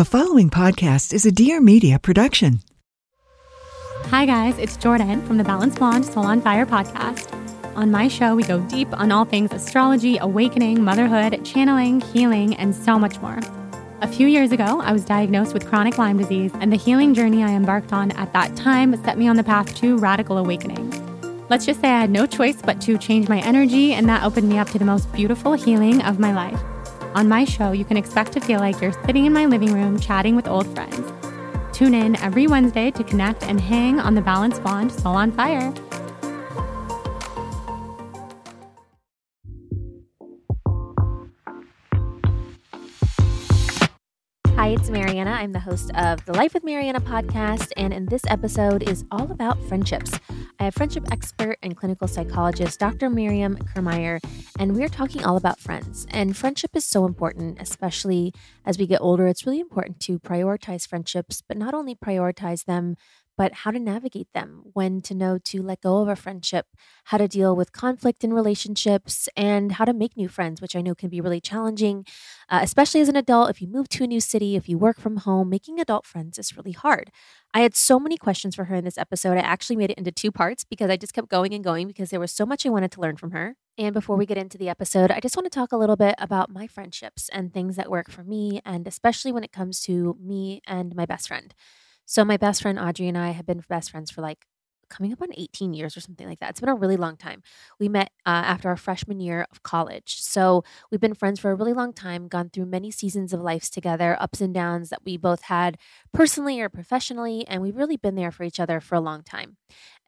The following podcast is a Dear Media production. Hi, guys, it's Jordan from the Balanced Blonde Soul on Fire podcast. On my show, we go deep on all things astrology, awakening, motherhood, channeling, healing, and so much more. A few years ago, I was diagnosed with chronic Lyme disease, and the healing journey I embarked on at that time set me on the path to radical awakening. Let's just say I had no choice but to change my energy, and that opened me up to the most beautiful healing of my life. On my show, you can expect to feel like you're sitting in my living room chatting with old friends. Tune in every Wednesday to connect and hang on the Balanced Blonde Soul on Fire. It's Marianna. I'm the host of the Life with Marianna podcast, and in this episode is all about friendships. I have friendship expert and clinical psychologist Dr. Miriam Kirmayer, and we're talking all about friends. And friendship is so important, especially as we get older. It's really important to prioritize friendships, but not only prioritize them, but how to navigate them, when to know to let go of a friendship, how to deal with conflict in relationships, and how to make new friends, which I know can be really challenging, uh, especially as an adult. If you move to a new city, if you work from home, making adult friends is really hard. I had so many questions for her in this episode. I actually made it into two parts because I just kept going and going because there was so much I wanted to learn from her. And before we get into the episode, I just want to talk a little bit about my friendships and things that work for me, and especially when it comes to me and my best friend. So my best friend Audrey and I have been best friends for like coming up on 18 years or something like that. It's been a really long time. We met uh, after our freshman year of college. So we've been friends for a really long time, gone through many seasons of lives together, ups and downs that we both had personally or professionally. And we've really been there for each other for a long time.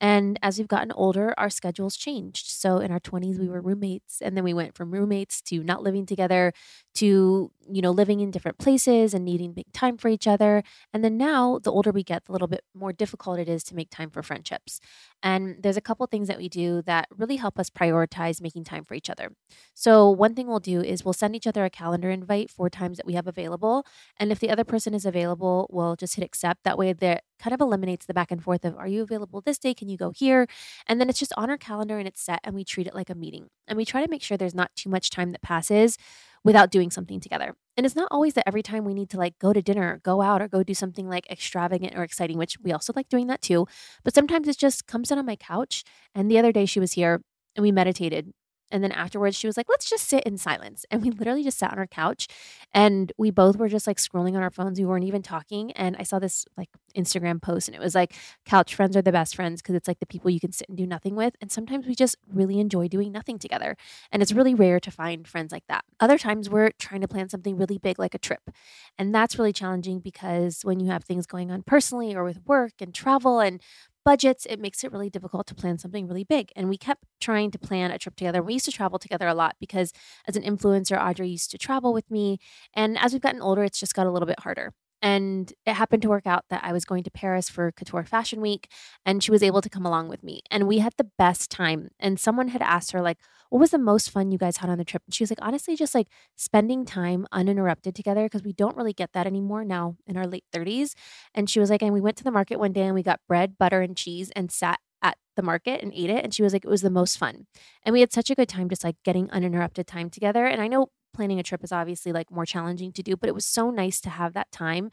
And as we've gotten older, our schedules changed. So in our 20s, we were roommates. And then we went from roommates to not living together to, you know, living in different places and needing big time for each other. And then now, the older we get, the little bit more difficult it is to make time for friendships. And there's a couple things that we do that really help us prioritize making time for each other. So, one thing we'll do is we'll send each other a calendar invite for times that we have available. And if the other person is available, we'll just hit accept. That way, that kind of eliminates the back and forth of, are you available this day? Can you go here? And then it's just on our calendar and it's set, and we treat it like a meeting. And we try to make sure there's not too much time that passes without doing something together. And it's not always that every time we need to like go to dinner, go out, or go do something like extravagant or exciting, which we also like doing that too. But sometimes it just comes in on my couch. And the other day she was here and we meditated and then afterwards, she was like, let's just sit in silence. And we literally just sat on our couch and we both were just like scrolling on our phones. We weren't even talking. And I saw this like Instagram post and it was like, couch friends are the best friends because it's like the people you can sit and do nothing with. And sometimes we just really enjoy doing nothing together. And it's really rare to find friends like that. Other times we're trying to plan something really big like a trip. And that's really challenging because when you have things going on personally or with work and travel and budgets, it makes it really difficult to plan something really big. And we kept trying to plan a trip together. We used to travel together a lot because as an influencer, Audrey used to travel with me. And as we've gotten older, it's just got a little bit harder. And it happened to work out that I was going to Paris for Couture Fashion Week and she was able to come along with me. And we had the best time. And someone had asked her, like, what was the most fun you guys had on the trip? And she was like, honestly, just like spending time uninterrupted together because we don't really get that anymore now in our late 30s. And she was like, and we went to the market one day and we got bread, butter, and cheese and sat at the market and ate it. And she was like, it was the most fun. And we had such a good time just like getting uninterrupted time together. And I know planning a trip is obviously like more challenging to do, but it was so nice to have that time.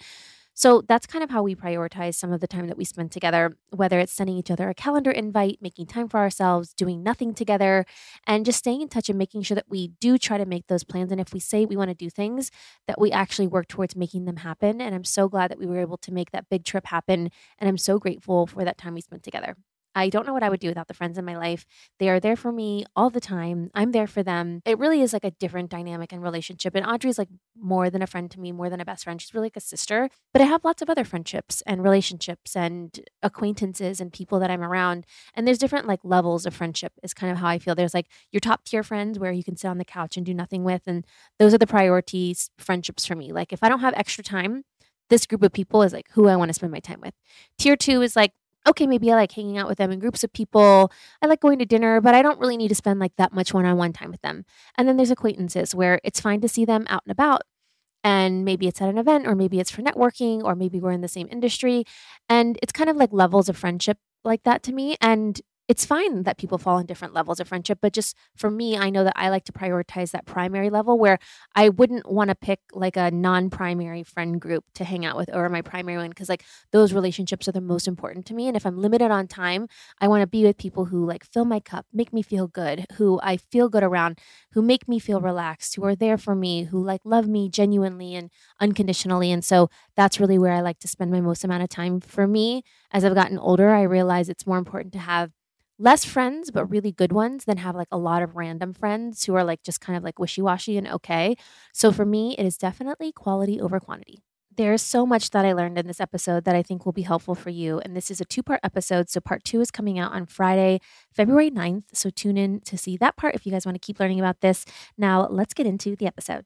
So that's kind of how we prioritize some of the time that we spend together, whether it's sending each other a calendar invite, making time for ourselves, doing nothing together, and just staying in touch and making sure that we do try to make those plans. And if we say we want to do things, that we actually work towards making them happen. And I'm so glad that we were able to make that big trip happen. And I'm so grateful for that time we spent together. I don't know what I would do without the friends in my life. They are there for me all the time. I'm there for them. It really is like a different dynamic and relationship. And Audrey's like more than a friend to me, more than a best friend. She's really like a sister. But I have lots of other friendships and relationships and acquaintances and people that I'm around. And there's different like levels of friendship, is kind of how I feel. There's like your top tier friends where you can sit on the couch and do nothing with. And those are the priorities friendships for me. Like if I don't have extra time, this group of people is like who I want to spend my time with. Tier two is like okay, maybe I like hanging out with them in groups of people. I like going to dinner, but I don't really need to spend like that much one on one time with them. And then there's acquaintances where it's fine to see them out and about. And maybe it's at an event, or maybe it's for networking, or maybe we're in the same industry. And it's kind of like levels of friendship like that to me. And it's fine that people fall in different levels of friendship, but just for me, I know that I like to prioritize that primary level where I wouldn't want to pick like a non-primary friend group to hang out with or my primary one because like those relationships are the most important to me. And if I'm limited on time, I want to be with people who like fill my cup, make me feel good, who I feel good around, who make me feel relaxed, who are there for me, who like love me genuinely and unconditionally. And so that's really where I like to spend my most amount of time. For me, as I've gotten older, I realize it's more important to have less friends, but really good ones than have like a lot of random friends who are like just kind of like wishy washy and okay. So for me, it is definitely quality over quantity. There's so much that I learned in this episode that I think will be helpful for you. And this is a two part episode. So part two is coming out on Friday, February 9th. So tune in to see that part if you guys want to keep learning about this. Now, let's get into the episode.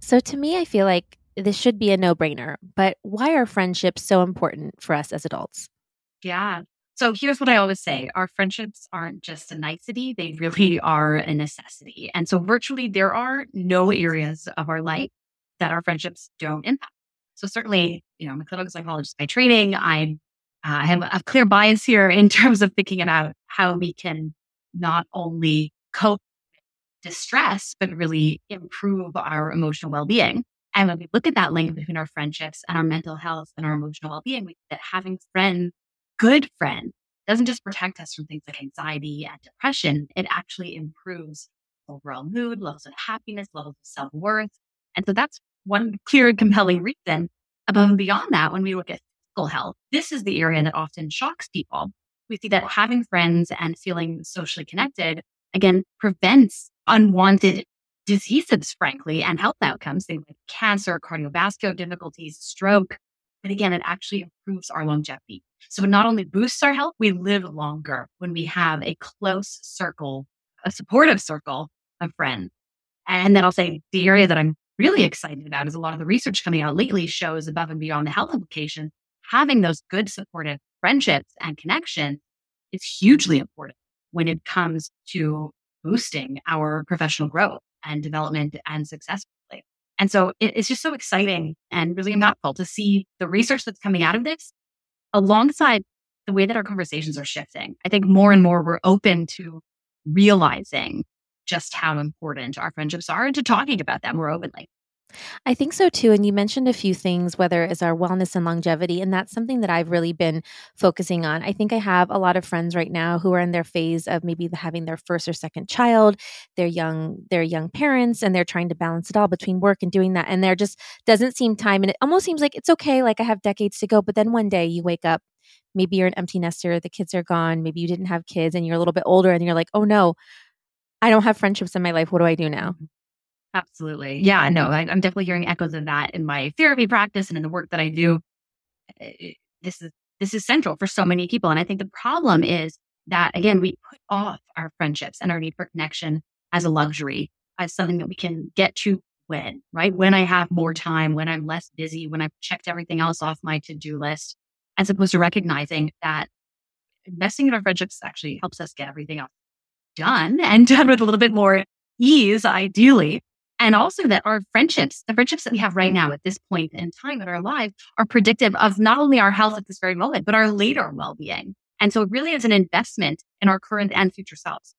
So to me, I feel like this should be a no brainer, but why are friendships so important for us as adults? Yeah. So here's what I always say our friendships aren't just a nicety, they really are a necessity. And so, virtually, there are no areas of our life that our friendships don't impact. So, certainly, you know, I'm a clinical psychologist by training. I uh, have a clear bias here in terms of thinking about how we can not only cope with distress, but really improve our emotional well being. And when we look at that link between our friendships and our mental health and our emotional well being, we that having friends good friend doesn't just protect us from things like anxiety and depression, it actually improves overall mood, levels of happiness, levels of self worth. And so that's one clear and compelling reason. Above and beyond that, when we look at physical health, this is the area that often shocks people. We see that having friends and feeling socially connected, again, prevents unwanted diseases, frankly, and health outcomes, things like cancer, cardiovascular difficulties, stroke. But again, it actually improves our longevity. So it not only boosts our health, we live longer when we have a close circle, a supportive circle of friends. And then I'll say the area that I'm really excited about is a lot of the research coming out lately shows above and beyond the health implications, having those good supportive friendships and connections is hugely important when it comes to boosting our professional growth and development and success. And so it's just so exciting and really impactful to see the research that's coming out of this alongside the way that our conversations are shifting. I think more and more we're open to realizing just how important our friendships are and to talking about them more openly. I think so too. And you mentioned a few things, whether it's our wellness and longevity. And that's something that I've really been focusing on. I think I have a lot of friends right now who are in their phase of maybe having their first or second child. They're young, they're young parents and they're trying to balance it all between work and doing that. And there just doesn't seem time. And it almost seems like it's okay, like I have decades to go. But then one day you wake up, maybe you're an empty nester, the kids are gone, maybe you didn't have kids and you're a little bit older and you're like, oh no, I don't have friendships in my life. What do I do now? Absolutely. Yeah, no, I, am definitely hearing echoes of that in my therapy practice and in the work that I do. Eh, this is this is central for so many people. And I think the problem is that again, we put off our friendships and our need for connection as a luxury, as something that we can get to when, right? When I have more time, when I'm less busy, when I've checked everything else off my to-do list, as opposed to recognizing that investing in our friendships actually helps us get everything else done and done with a little bit more ease, ideally. And also that our friendships, the friendships that we have right now at this point in time in our lives are predictive of not only our health at this very moment, but our later well being. And so it really is an investment in our current and future selves.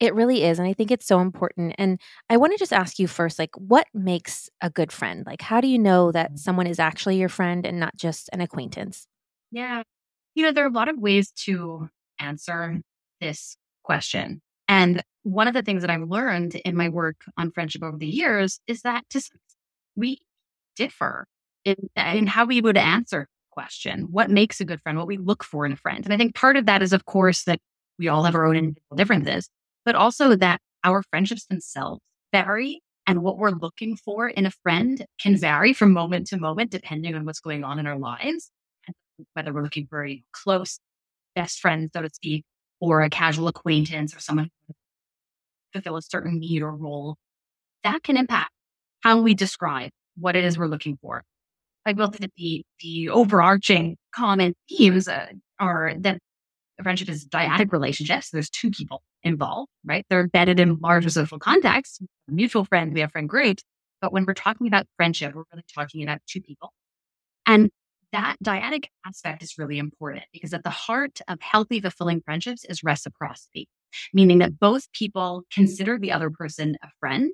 It really is. And I think it's so important. And I want to just ask you first, like, what makes a good friend? Like, how do you know that mm-hmm. someone is actually your friend and not just an acquaintance? Yeah. You know, there are a lot of ways to answer this question. And one of the things that I've learned in my work on friendship over the years is that just we differ in, in how we would answer question what makes a good friend what we look for in a friend. And i think part of that is of course that we all have our own individual differences but also that our friendships themselves vary and what we're looking for in a friend can vary from moment to moment depending on what's going on in our lives whether we're looking for a close best friend so to speak or a casual acquaintance or someone fulfill a certain need or role, that can impact how we describe what it is we're looking for. I will the, the overarching common themes uh, are that a friendship is a dyadic relationship. So there's two people involved, right? They're embedded in larger social contexts. Mutual friends, we have friend groups. But when we're talking about friendship, we're really talking about two people. And that dyadic aspect is really important because at the heart of healthy, fulfilling friendships is reciprocity, meaning that both people consider the other person a friend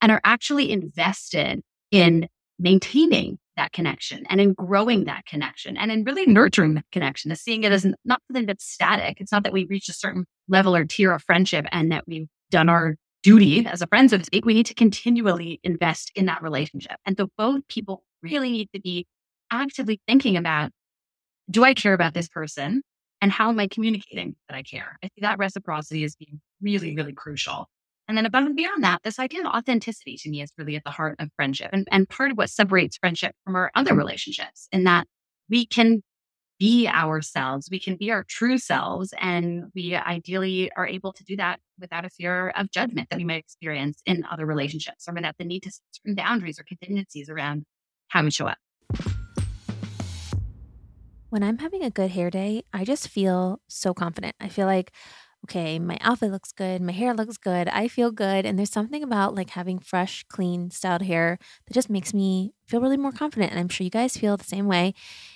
and are actually invested in maintaining that connection and in growing that connection and in really nurturing that connection, is seeing it as not something that's static. It's not that we reach a certain level or tier of friendship and that we've done our duty as a friend, so to speak. We need to continually invest in that relationship. And so both people really need to be actively thinking about do I care about this person? And how am I communicating that I care? I see that reciprocity as being really, really crucial. And then above and beyond that, this idea of authenticity to me is really at the heart of friendship and, and part of what separates friendship from our other relationships in that we can be ourselves, we can be our true selves, and we ideally are able to do that without a fear of judgment that we might experience in other relationships or without the need to set certain boundaries or contingencies around how we show up. When I'm having a good hair day, I just feel so confident. I feel like okay, my outfit looks good, my hair looks good, I feel good. And there's something about like having fresh, clean, styled hair that just makes me feel really more confident. And I'm sure you guys feel the same way.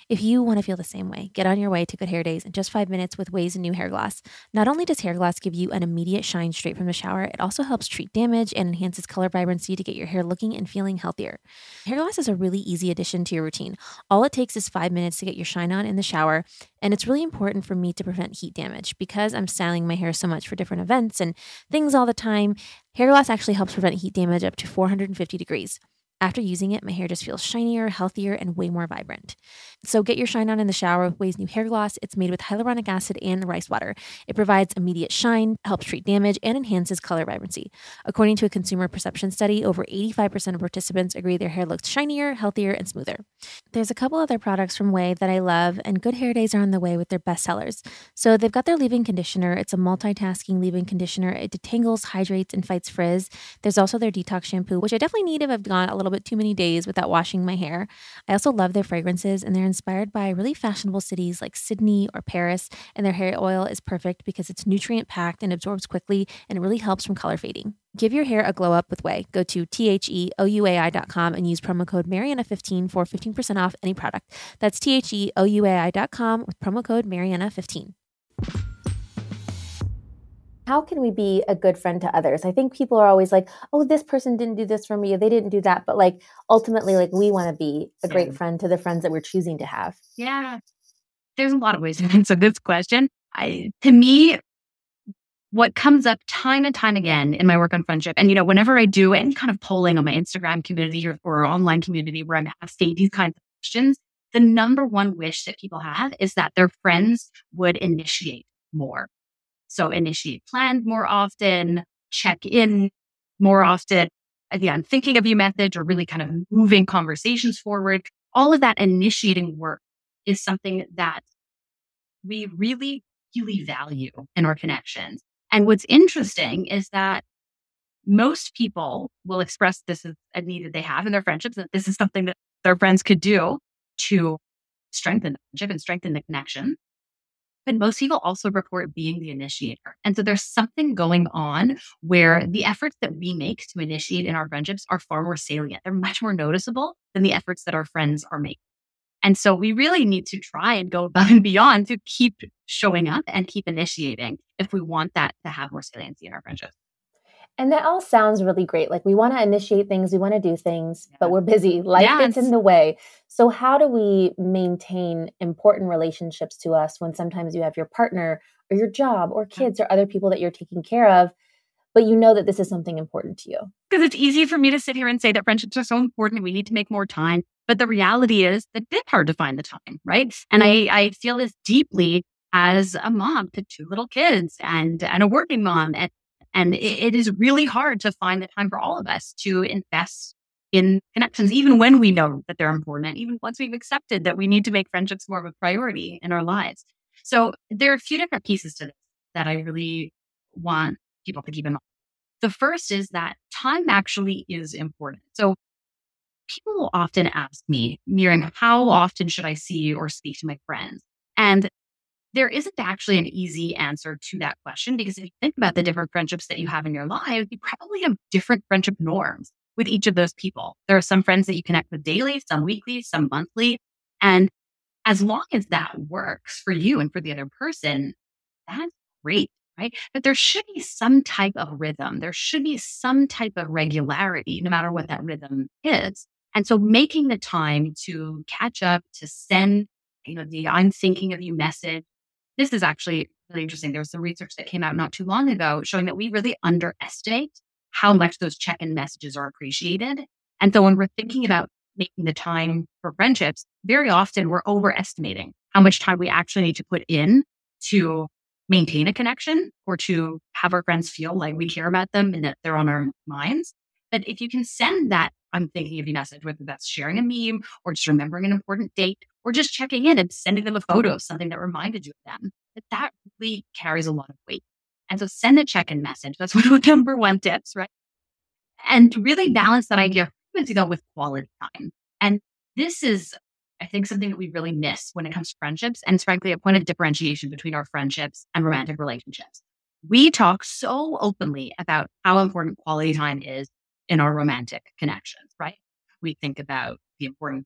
If you want to feel the same way, get on your way to good hair days in just five minutes with Ouai's new hair gloss. Not only does hair gloss give you an immediate shine straight from the shower, it also helps treat damage and enhances color vibrancy to get your hair looking and feeling healthier. Hair gloss is a really easy addition to your routine. All it takes is five minutes to get your shine on in the shower. And it's really important for me to prevent heat damage because I'm styling my hair so much for different events and things all the time. Hair gloss actually helps prevent heat damage up to 450 degrees. After using it, my hair just feels shinier, healthier, and way more vibrant. So get your shine on in the shower with Ouai's new hair gloss. It's made with hyaluronic acid and rice water. It provides immediate shine, helps treat damage, and enhances color vibrancy. According to a consumer perception study, over 85% of participants agree their hair looks shinier, healthier, and smoother. There's a couple other products from Ouai that I love, and Good Hair Days are on the way with their best sellers. So they've got their leave-in conditioner. It's a multitasking leave-in conditioner. It detangles, hydrates, and fights frizz. There's also their detox shampoo, which I definitely need if I've gone a little bit too many days without washing my hair. I also love their fragrances, and they're inspired by really fashionable cities like Sydney or Paris. And their hair oil is perfect because it's nutrient packed and absorbs quickly, and it really helps from color fading. Give your hair a glow up with Ouai. Go to theouai.com and use promo code Marianna15 for 15% off any product. That's theouai.com with promo code Marianna15 how can we be a good friend to others? I think people are always like, oh, this person didn't do this for me, they didn't do that. But like ultimately, like we want to be a great friend to the friends that we're choosing to have. Yeah. There's a lot of ways to answer this question. I to me, what comes up time and time again in my work on friendship, and you know, whenever I do any kind of polling on my Instagram community or, or online community where I'm asking these kinds of questions, the number one wish that people have is that their friends would initiate more. So initiate plans more often, check in more often. Again, thinking of you message or really kind of moving conversations forward. All of that initiating work is something that we really, really value in our connections. And what's interesting is that most people will express this as a need that they have in their friendships, that this is something that their friends could do to strengthen the friendship and strengthen the connection. But most people also report being the initiator. And so there's something going on where the efforts that we make to initiate in our friendships are far more salient. They're much more noticeable than the efforts that our friends are making. And so we really need to try and go above and beyond to keep showing up and keep initiating if we want that to have more saliency in our friendships. And that all sounds really great. Like we want to initiate things, we want to do things, yeah. but we're busy. Life yes. gets in the way. So, how do we maintain important relationships to us when sometimes you have your partner or your job or kids or other people that you're taking care of, but you know that this is something important to you? Because it's easy for me to sit here and say that friendships are so important and we need to make more time. But the reality is that it's hard to find the time, right? And I, I feel this deeply as a mom to two little kids and, and a working mom. And and it, it is really hard to find the time for all of us to invest in connections, even when we know that they're important, even once we've accepted that we need to make friendships more of a priority in our lives. So there are a few different pieces to this that I really want people to keep in mind. The first is that time actually is important. So people will often ask me, Miriam, how often should I see or speak to my friends? And there isn't actually an easy answer to that question because if you think about the different friendships that you have in your life, you probably have different friendship norms with each of those people. There are some friends that you connect with daily, some weekly, some monthly. And as long as that works for you and for the other person, that's great, right? But there should be some type of rhythm. There should be some type of regularity, no matter what that rhythm is. And so making the time to catch up, to send, you know, the I'm thinking of you message. This is actually really interesting. There was some research that came out not too long ago showing that we really underestimate how much those check in messages are appreciated. And so when we're thinking about making the time for friendships, very often we're overestimating how much time we actually need to put in to maintain a connection or to have our friends feel like we care about them and that they're on our minds. But if you can send that I'm thinking of you message, whether that's sharing a meme or just remembering an important date or just checking in and sending them a photo of something that reminded you of them, that that really carries a lot of weight. And so send a check-in message. That's one of the number one tips, right? And really balance that idea of frequency though with quality time. And this is, I think, something that we really miss when it comes to friendships. And it's frankly a point of differentiation between our friendships and romantic relationships. We talk so openly about how important quality time is in our romantic connections, right? We think about the important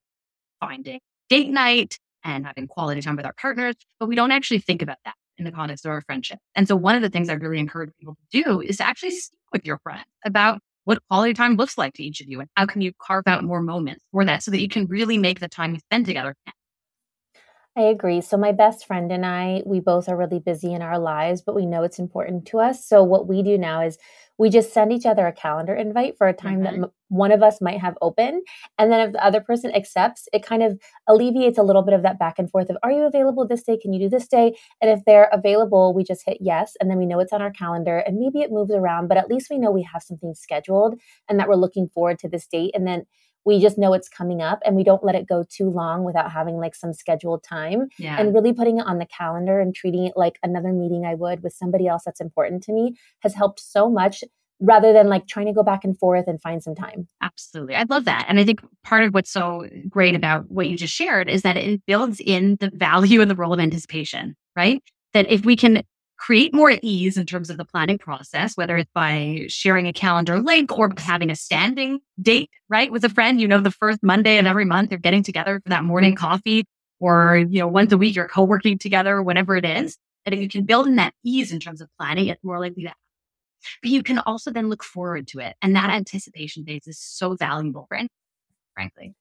finding date night and having quality time with our partners, but we don't actually think about that in the context of our friendship. And so one of the things I really encourage people to do is to actually speak with your friend about what quality time looks like to each of you and how can you carve out more moments for that so that you can really make the time you spend together I agree. So, my best friend and I, we both are really busy in our lives, but we know it's important to us. So, what we do now is we just send each other a calendar invite for a time mm-hmm. that m- one of us might have open. And then if the other person accepts, it kind of alleviates a little bit of that back and forth of, are you available this day? Can you do this day? And if they're available, we just hit yes. And then we know it's on our calendar and maybe it moves around, but at least we know we have something scheduled and that we're looking forward to this date. And then we just know it's coming up and we don't let it go too long without having like some scheduled time yeah. and really putting it on the calendar and treating it like another meeting I would with somebody else that's important to me has helped so much rather than like trying to go back and forth and find some time. Absolutely. I love that. And I think part of what's so great about what you just shared is that it builds in the value and the role of anticipation, right? That if we can create more ease in terms of the planning process, whether it's by sharing a calendar link or having a standing date, right? With a friend, you know, the first Monday of every month, you're getting together for that morning mm-hmm. coffee or, you know, once a week, you're co-working together, whatever it is. That if you can build in that ease in terms of planning, it's more likely to happen. But you can also then look forward to it. And that anticipation phase is so valuable, for frankly.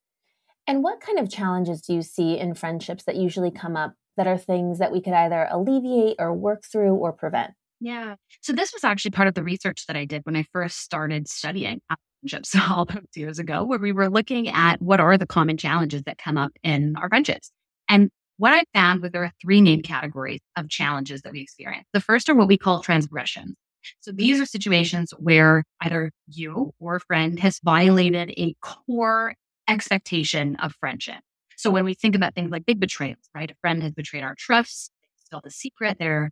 And what kind of challenges do you see in friendships that usually come up that are things that we could either alleviate or work through or prevent? Yeah. So this was actually part of the research that I did when I first started studying friendships all those years ago, where we were looking at what are the common challenges that come up in our friendships. And what I found was there are three main categories of challenges that we experience. The first are what we call transgressions. So these are situations where either you or a friend has violated a core expectation of friendship. So when we think about things like big betrayals, right? A friend has betrayed our trust, they the secret, they're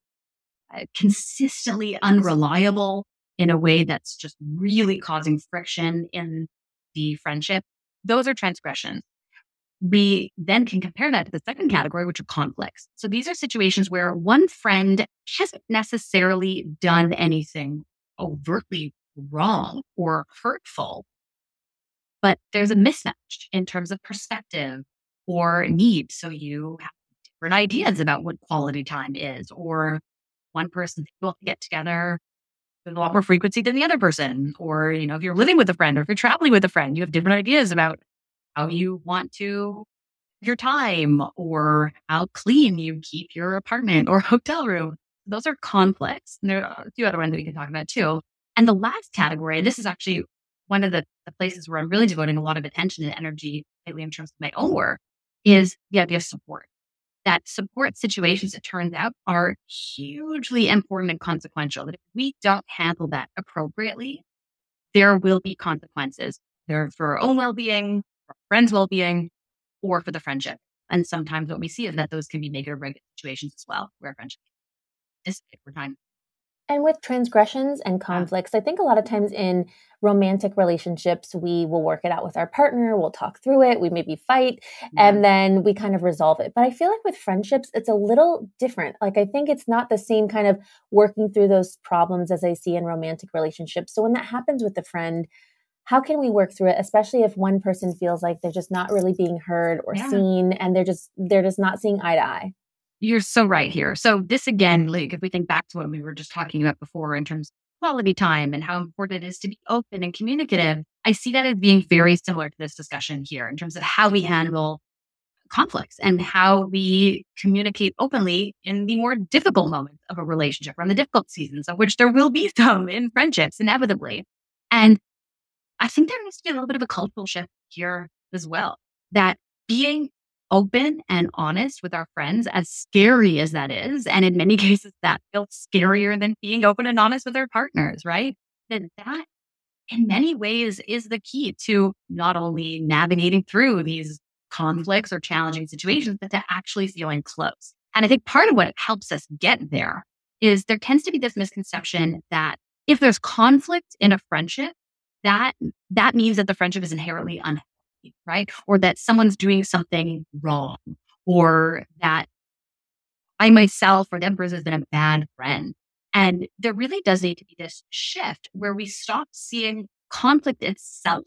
uh, consistently unreliable in a way that's just really causing friction in the friendship. Those are transgressions. We then can compare that to the second category, which are conflicts. So these are situations where one friend hasn't necessarily done anything overtly wrong or hurtful, but there's a mismatch in terms of perspective or need. So you have different ideas about what quality time is, or one person will get together with a lot more frequency than the other person. Or, you know, if you're living with a friend or if you're traveling with a friend, you have different ideas about how you want to your time or how clean you keep your apartment or hotel room. Those are conflicts. And there are a few other ones that we can talk about too. And the last category, this is actually one of the, the places where I'm really devoting a lot of attention and energy lately in terms of my own work, is the idea of support. That support situations, it turns out, are hugely important and consequential. That if we don't handle that appropriately, there will be consequences. There for our own well-being, for friends' well-being, or for the friendship. And sometimes what we see is that those can be negative situations as well, where friendship dissipate over time. And with transgressions and conflicts, yeah. I think a lot of times in romantic relationships, we will work it out with our partner, we'll talk through it, we maybe fight, yeah. and then we kind of resolve it. But I feel like with friendships, it's a little different. Like, I think it's not the same kind of working through those problems as I see in romantic relationships. So when that happens with a friend, how can we work through it especially if one person feels like they're just not really being heard or yeah. seen and they're just they're just not seeing eye to eye you're so right here so this again like if we think back to what we were just talking about before in terms of quality time and how important it is to be open and communicative i see that as being very similar to this discussion here in terms of how we handle conflicts and how we communicate openly in the more difficult moments of a relationship or in the difficult seasons of which there will be some in friendships inevitably and I think there needs to be a little bit of a cultural shift here as well. That being open and honest with our friends, as scary as that is, and in many cases that feels scarier than being open and honest with our partners, right? That that in many ways is the key to not only navigating through these conflicts or challenging situations, but to actually feeling close. And I think part of what helps us get there is there tends to be this misconception that if there's conflict in a friendship, that that means that the friendship is inherently right? Or that someone's doing something wrong, or that I myself or them has been a bad friend. And there really does need to be this shift where we stop seeing conflict itself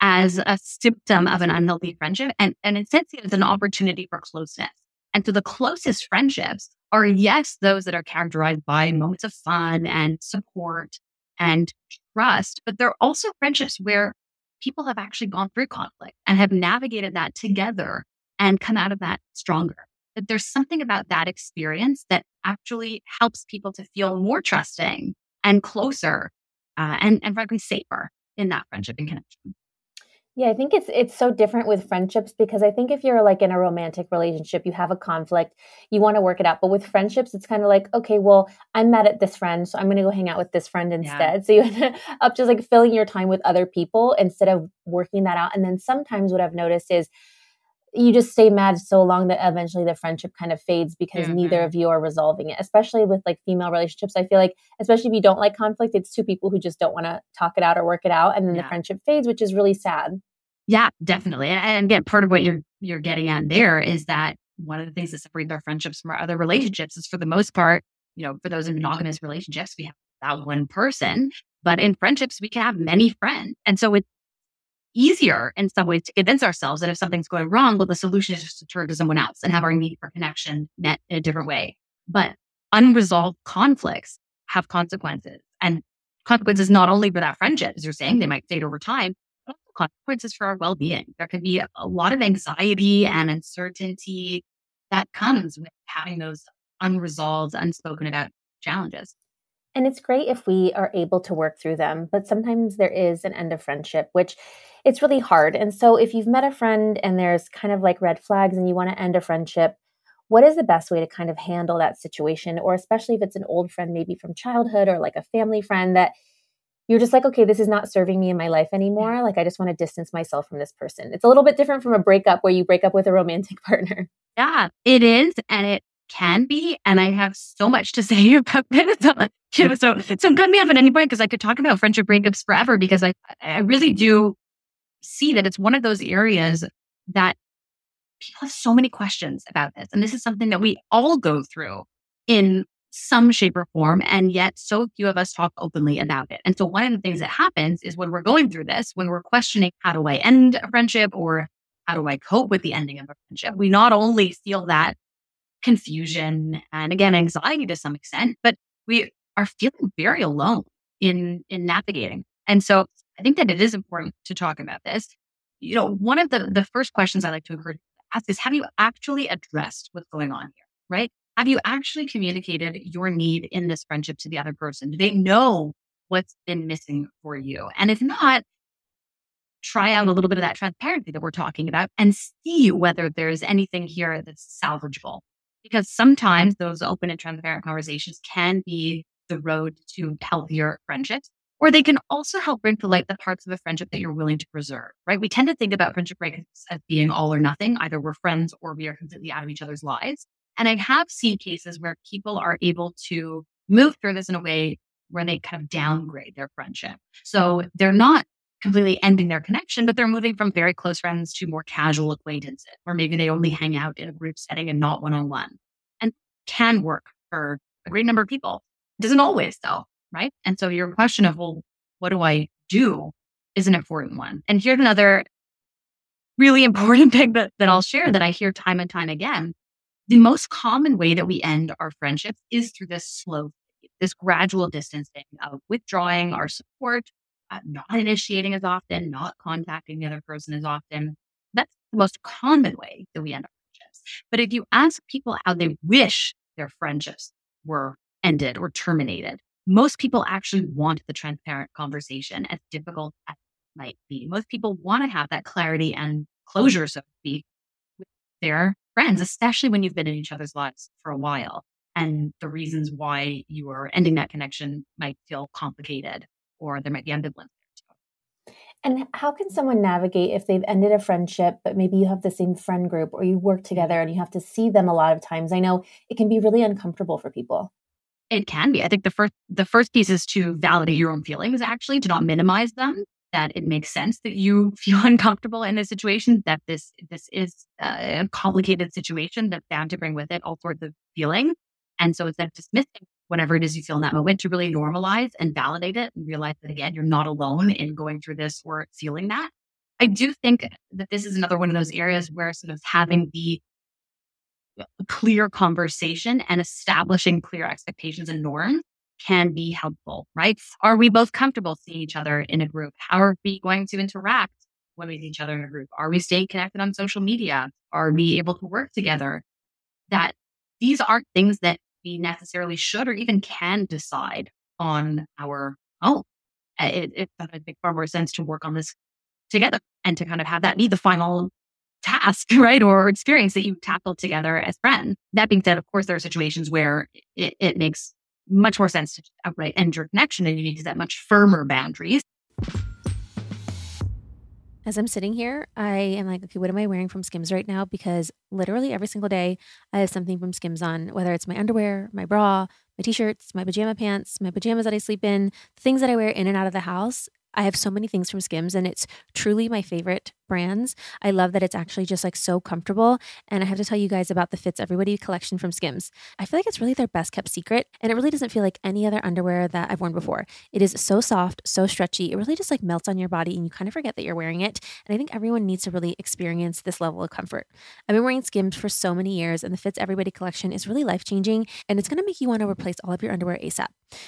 as a symptom of an unhealthy friendship and, and instead see it as an opportunity for closeness. And so the closest friendships are, yes, those that are characterized by moments of fun and support and trust, but they're also friendships where people have actually gone through conflict and have navigated that together and come out of that stronger. That there's something about that experience that actually helps people to feel more trusting and closer uh, and, and frankly safer in that friendship and connection. Yeah, I think it's it's so different with friendships because I think if you're like in a romantic relationship, you have a conflict, you want to work it out. But with friendships, it's kind of like, okay, well, I'm mad at this friend, so I'm going to go hang out with this friend instead. Yeah. So you end up just like filling your time with other people instead of working that out. And then sometimes what I've noticed is you just stay mad so long that eventually the friendship kind of fades because mm-hmm. neither of you are resolving it especially with like female relationships i feel like especially if you don't like conflict it's two people who just don't want to talk it out or work it out and then yeah. the friendship fades which is really sad yeah, definitely. And again, part of what you're you're getting at there is that one of the things that separates our friendships from our other relationships is for the most part, you know, for those in monogamous relationships, we have that one person. But in friendships, we can have many friends. And so it's easier in some ways to convince ourselves that if something's going wrong, well, the solution is just to turn to someone else and have our need for connection met in a different way. But unresolved conflicts have consequences. And consequences not only for that friendship, as you're saying, they might fade over time, consequences for our well being. There can be a lot of anxiety and uncertainty that comes with having those unresolved, unspoken about challenges. And it's great if we are able to work through them, but sometimes there is an end of friendship, which it's really hard. And so if you've met a friend and there's kind of like red flags and you want to end a friendship, what is the best way to kind of handle that situation? Or especially if it's an old friend, maybe from childhood or like a family friend that you're just like, okay, this is not serving me in my life anymore. Like, I just want to distance myself from this person. It's a little bit different from a breakup where you break up with a romantic partner. Yeah, it is. And it can be. And I have so much to say about this. so, so cut me off at any point because I could talk about friendship breakups forever because I, I really do see that it's one of those areas that people have so many questions about this. And this is something that we all go through in some shape or form. And yet so few of us talk openly about it. And so one of the things that happens is when we're going through this, when we're questioning how do I end a friendship or how do I cope with the ending of a friendship, we not only feel that confusion and again, anxiety to some extent, but we are feeling very alone in, in navigating. And so I think that it is important to talk about this. You know, one of the, the first questions I like to encourage ask is, have you actually addressed what's going on here? Right? Have you actually communicated your need in this friendship to the other person? Do they know what's been missing for you? And if not, try out a little bit of that transparency that we're talking about and see whether there's anything here that's salvageable. Because sometimes those open and transparent conversations can be the road to healthier friendships, or they can also help bring to light the parts of a friendship that you're willing to preserve, right? We tend to think about friendship breakups as being all or nothing. Either we're friends or we are completely out of each other's lives. And I have seen cases where people are able to move through this in a way where they kind of downgrade their friendship. So they're not completely ending their connection, but they're moving from very close friends to more casual acquaintances, or maybe they only hang out in a group setting and not one on one. And can work for a great number of people. It doesn't always though, right? And so your question of, well, what do I do is an important one. And here's another really important thing that, that I'll share that I hear time and time again. The most common way that we end our friendships is through this slow, this gradual distancing of withdrawing our support, uh, not initiating as often, not contacting the other person as often. That's the most common way that we end our friendships. But if you ask people how they wish their friendships were ended or terminated, most people actually want the transparent conversation, as difficult as it might be. Most people want to have that clarity and closure, so to speak, their friends, especially when you've been in each other's lives for a while. And the reasons why you are ending that connection might feel complicated or there might be ambivalence and how can someone navigate if they've ended a friendship, but maybe you have the same friend group or you work together and you have to see them a lot of times? I know it can be really uncomfortable for people. It can be. I think the first the first piece is to validate your own feelings, actually, to not minimize them. That it makes sense that you feel uncomfortable in this situation. That this this is a complicated situation that's bound to bring with it all sorts of feelings. And so instead of dismissing whatever it is you feel in that moment, to really normalize and validate it and realize that again, you're not alone in going through this or feeling that. I do think that this is another one of those areas where sort of having the clear conversation and establishing clear expectations and norms can be helpful, right? Are we both comfortable seeing each other in a group? How are we going to interact when we see each other in a group? Are we staying connected on social media? Are we able to work together? That these aren't things that we necessarily should or even can decide on our own. Uh, it, it, it would make far more sense to work on this together and to kind of have that be the final task, right? Or experience that you tackle together as friends. That being said, of course, there are situations where it, it makes much more sense to outright end your connection and you need to set much firmer boundaries. As I'm sitting here, I am like, okay, what am I wearing from Skims right now? Because literally every single day I have something from Skims on, whether it's my underwear, my bra, my t shirts, my pajama pants, my pajamas that I sleep in, things that I wear in and out of the house. I have so many things from Skims and it's truly my favorite brands. I love that it's actually just like so comfortable. And I have to tell you guys about the Fits Everybody collection from Skims. I feel like it's really their best kept secret and it really doesn't feel like any other underwear that I've worn before. It is so soft, so stretchy. It really just like melts on your body and you kind of forget that you're wearing it. And I think everyone needs to really experience this level of comfort. I've been wearing Skims for so many years and the Fits Everybody collection is really life changing and it's going to make you want to replace all of your underwear ASAP.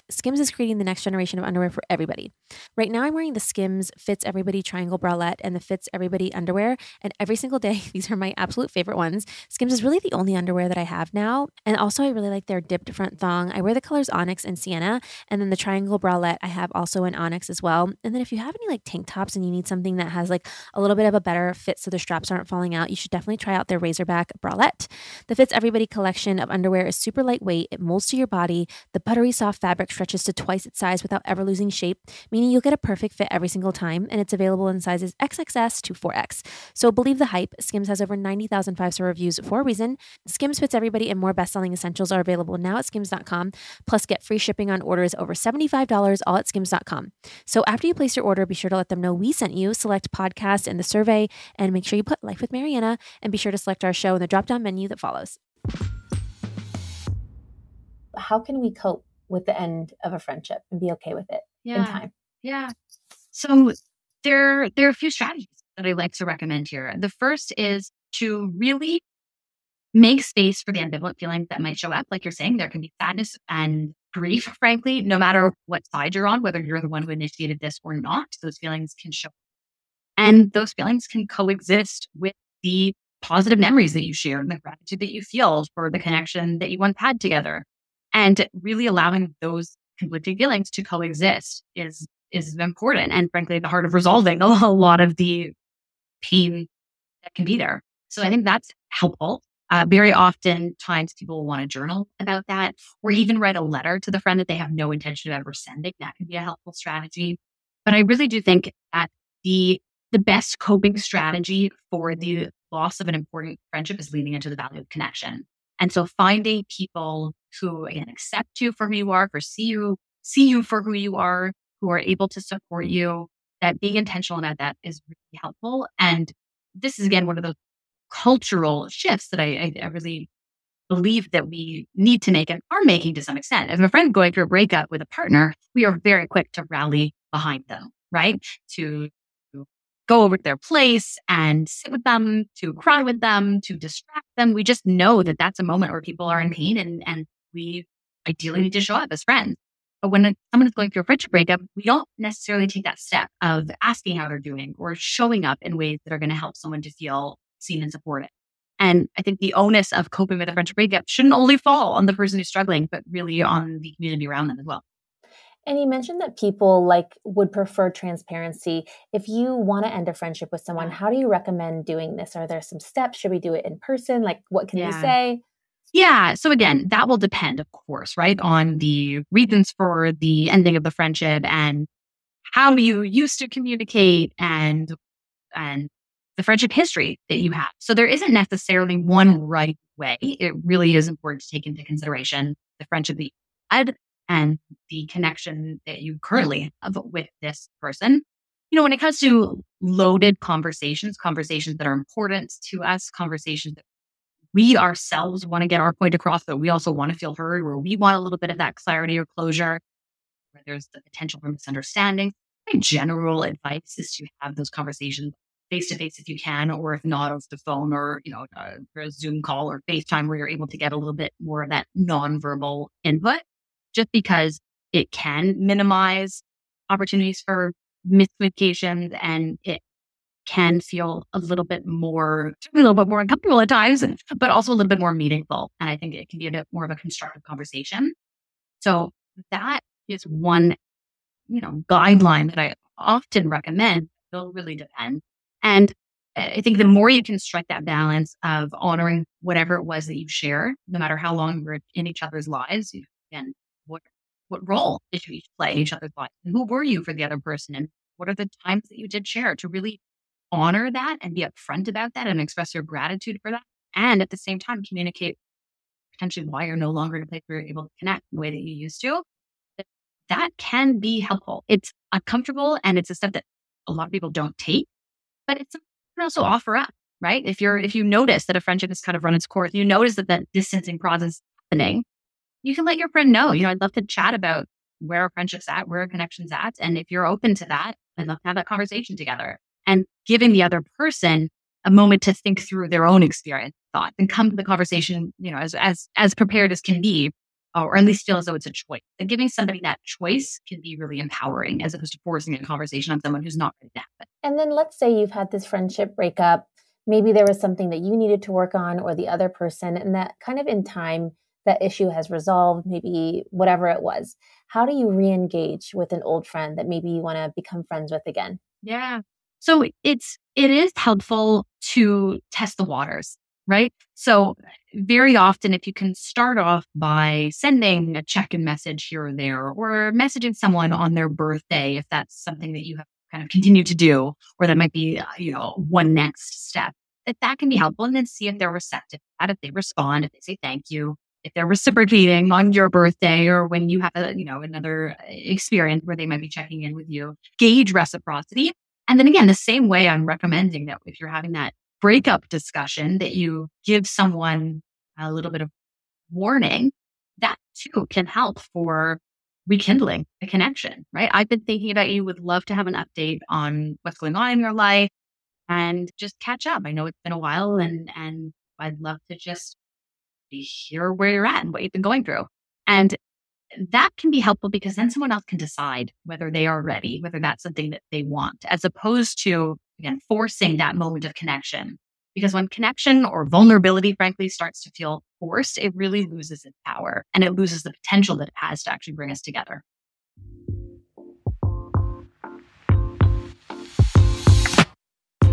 Skims is creating the next generation of underwear for everybody. Right now, I'm wearing the Skims Fits Everybody Triangle Bralette and the Fits Everybody underwear. And every single day, these are my absolute favorite ones. Skims is really the only underwear that I have now. And also, I really like their dipped front thong. I wear the colors Onyx and Sienna. And then the Triangle Bralette, I have also in Onyx as well. And then if you have any like tank tops and you need something that has like a little bit of a better fit so the straps aren't falling out, you should definitely try out their Razorback Bralette. The Fits Everybody collection of underwear is super lightweight, it molds to your body. The buttery soft fabric stretches to twice its size without ever losing shape, meaning you'll get a perfect fit every single time. And it's available in sizes XXS to 4X. So believe the hype. Skims has over 90,000 five star reviews for a reason. Skims fits everybody, and more best selling essentials are available now at skims.com. Plus, get free shipping on orders over $75 all at skims.com. So after you place your order, be sure to let them know we sent you, select podcast in the survey, and make sure you put Life with Marianna, and be sure to select our show in the drop down menu that follows. How can we cope with the end of a friendship and be okay with it yeah. in time? Yeah. So there, there are a few strategies that I like to recommend here. The first is to really make space for the ambivalent feelings that might show up. Like you're saying, there can be sadness and grief, frankly, no matter what side you're on, whether you're the one who initiated this or not, those feelings can show. Up. And those feelings can coexist with the positive memories that you share and the gratitude that you feel for the connection that you once had together. And really allowing those conflicting feelings to coexist is is important and frankly the heart of resolving a lot of the pain that can be there. So I think that's helpful. Uh, very often times people will want to journal about that or even write a letter to the friend that they have no intention of ever sending. That can be a helpful strategy. But I really do think that the the best coping strategy for the loss of an important friendship is leaning into the value of connection. And so finding people who again accept you for who you are, for see you, see you for who you are, who are able to support you, that being intentional about that is really helpful. And this is again one of those cultural shifts that I, I, I really believe that we need to make and are making to some extent. As a friend going through a breakup with a partner, we are very quick to rally behind them, right? To go over to their place and sit with them, to cry with them, to distract them. We just know that that's a moment where people are in pain and, and we ideally need to show up as friends. But when someone is going through a friendship breakup, we don't necessarily take that step of asking how they're doing or showing up in ways that are going to help someone to feel seen and supported. And I think the onus of coping with a friendship breakup shouldn't only fall on the person who's struggling, but really on the community around them as well. And you mentioned that people like would prefer transparency. If you want to end a friendship with someone, how do you recommend doing this? Are there some steps? Should we do it in person? Like what can yeah. you say? Yeah. So again, that will depend, of course, right, on the reasons for the ending of the friendship and how you used to communicate and and the friendship history that you have. So there isn't necessarily one right way. It really is important to take into consideration the friendship that you had and the connection that you currently have with this person. You know, when it comes to loaded conversations, conversations that are important to us, conversations that we ourselves want to get our point across, but we also want to feel heard, where we want a little bit of that clarity or closure, where there's the potential for misunderstanding. My general advice is to have those conversations face to face if you can, or if not, over the phone or, you know, uh, a Zoom call or FaceTime where you're able to get a little bit more of that nonverbal input, just because it can minimize opportunities for miscommunications and it can feel a little bit more, a little bit more uncomfortable at times, but also a little bit more meaningful. And I think it can be a bit more of a constructive conversation. So that is one, you know, guideline that I often recommend. It'll really depend. And I think the more you can strike that balance of honoring whatever it was that you share, no matter how long you're in each other's lives, again, what what role did you each play in each other's lives? And who were you for the other person? And what are the times that you did share to really honor that and be upfront about that and express your gratitude for that? And at the same time, communicate potentially why you're no longer in a place where you're able to connect the way that you used to. That can be helpful. It's uncomfortable and it's a step that a lot of people don't take but it's also offer up, right? If you're if you notice that a friendship has kind of run its course, you notice that that distancing process is happening, you can let your friend know. You know, I'd love to chat about where our friendship's at, where our connection's at. And if you're open to that, I'd love to have that conversation together. And giving the other person a moment to think through their own experience, thoughts, and come to the conversation, you know, as as as prepared as can be uh, or at least feel as though it's a choice. And giving somebody that choice can be really empowering as opposed to forcing a conversation on someone who's not ready to have it. And then let's say you've had this friendship breakup. Maybe there was something that you needed to work on or the other person, and that kind of in time that issue has resolved, maybe whatever it was. How do you re engage with an old friend that maybe you want to become friends with again? Yeah. So it's, it is helpful to test the waters right? So, very often, if you can start off by sending a check in message here or there, or messaging someone on their birthday, if that's something that you have kind of continued to do, or that might be, uh, you know, one next step, that that can be helpful. And then see if they're receptive that, if they respond, if they say thank you, if they're reciprocating on your birthday or when you have a, you know, another uh, experience where they might be checking in with you, gauge reciprocity. And then again, the same way I'm recommending that if you're having that breakup discussion that you give someone a little bit of warning, that too can help for rekindling a connection, right? I've been thinking about you, would love to have an update on what's going on in your life and just catch up. I know it's been a while and and I'd love to just hear where you're at and what you've been going through. And that can be helpful because then someone else can decide whether they are ready, whether that's something that they want, as opposed to again, forcing that moment of connection. Because when connection or vulnerability, frankly, starts to feel forced, it really loses its power and it loses the potential that it has to actually bring us together.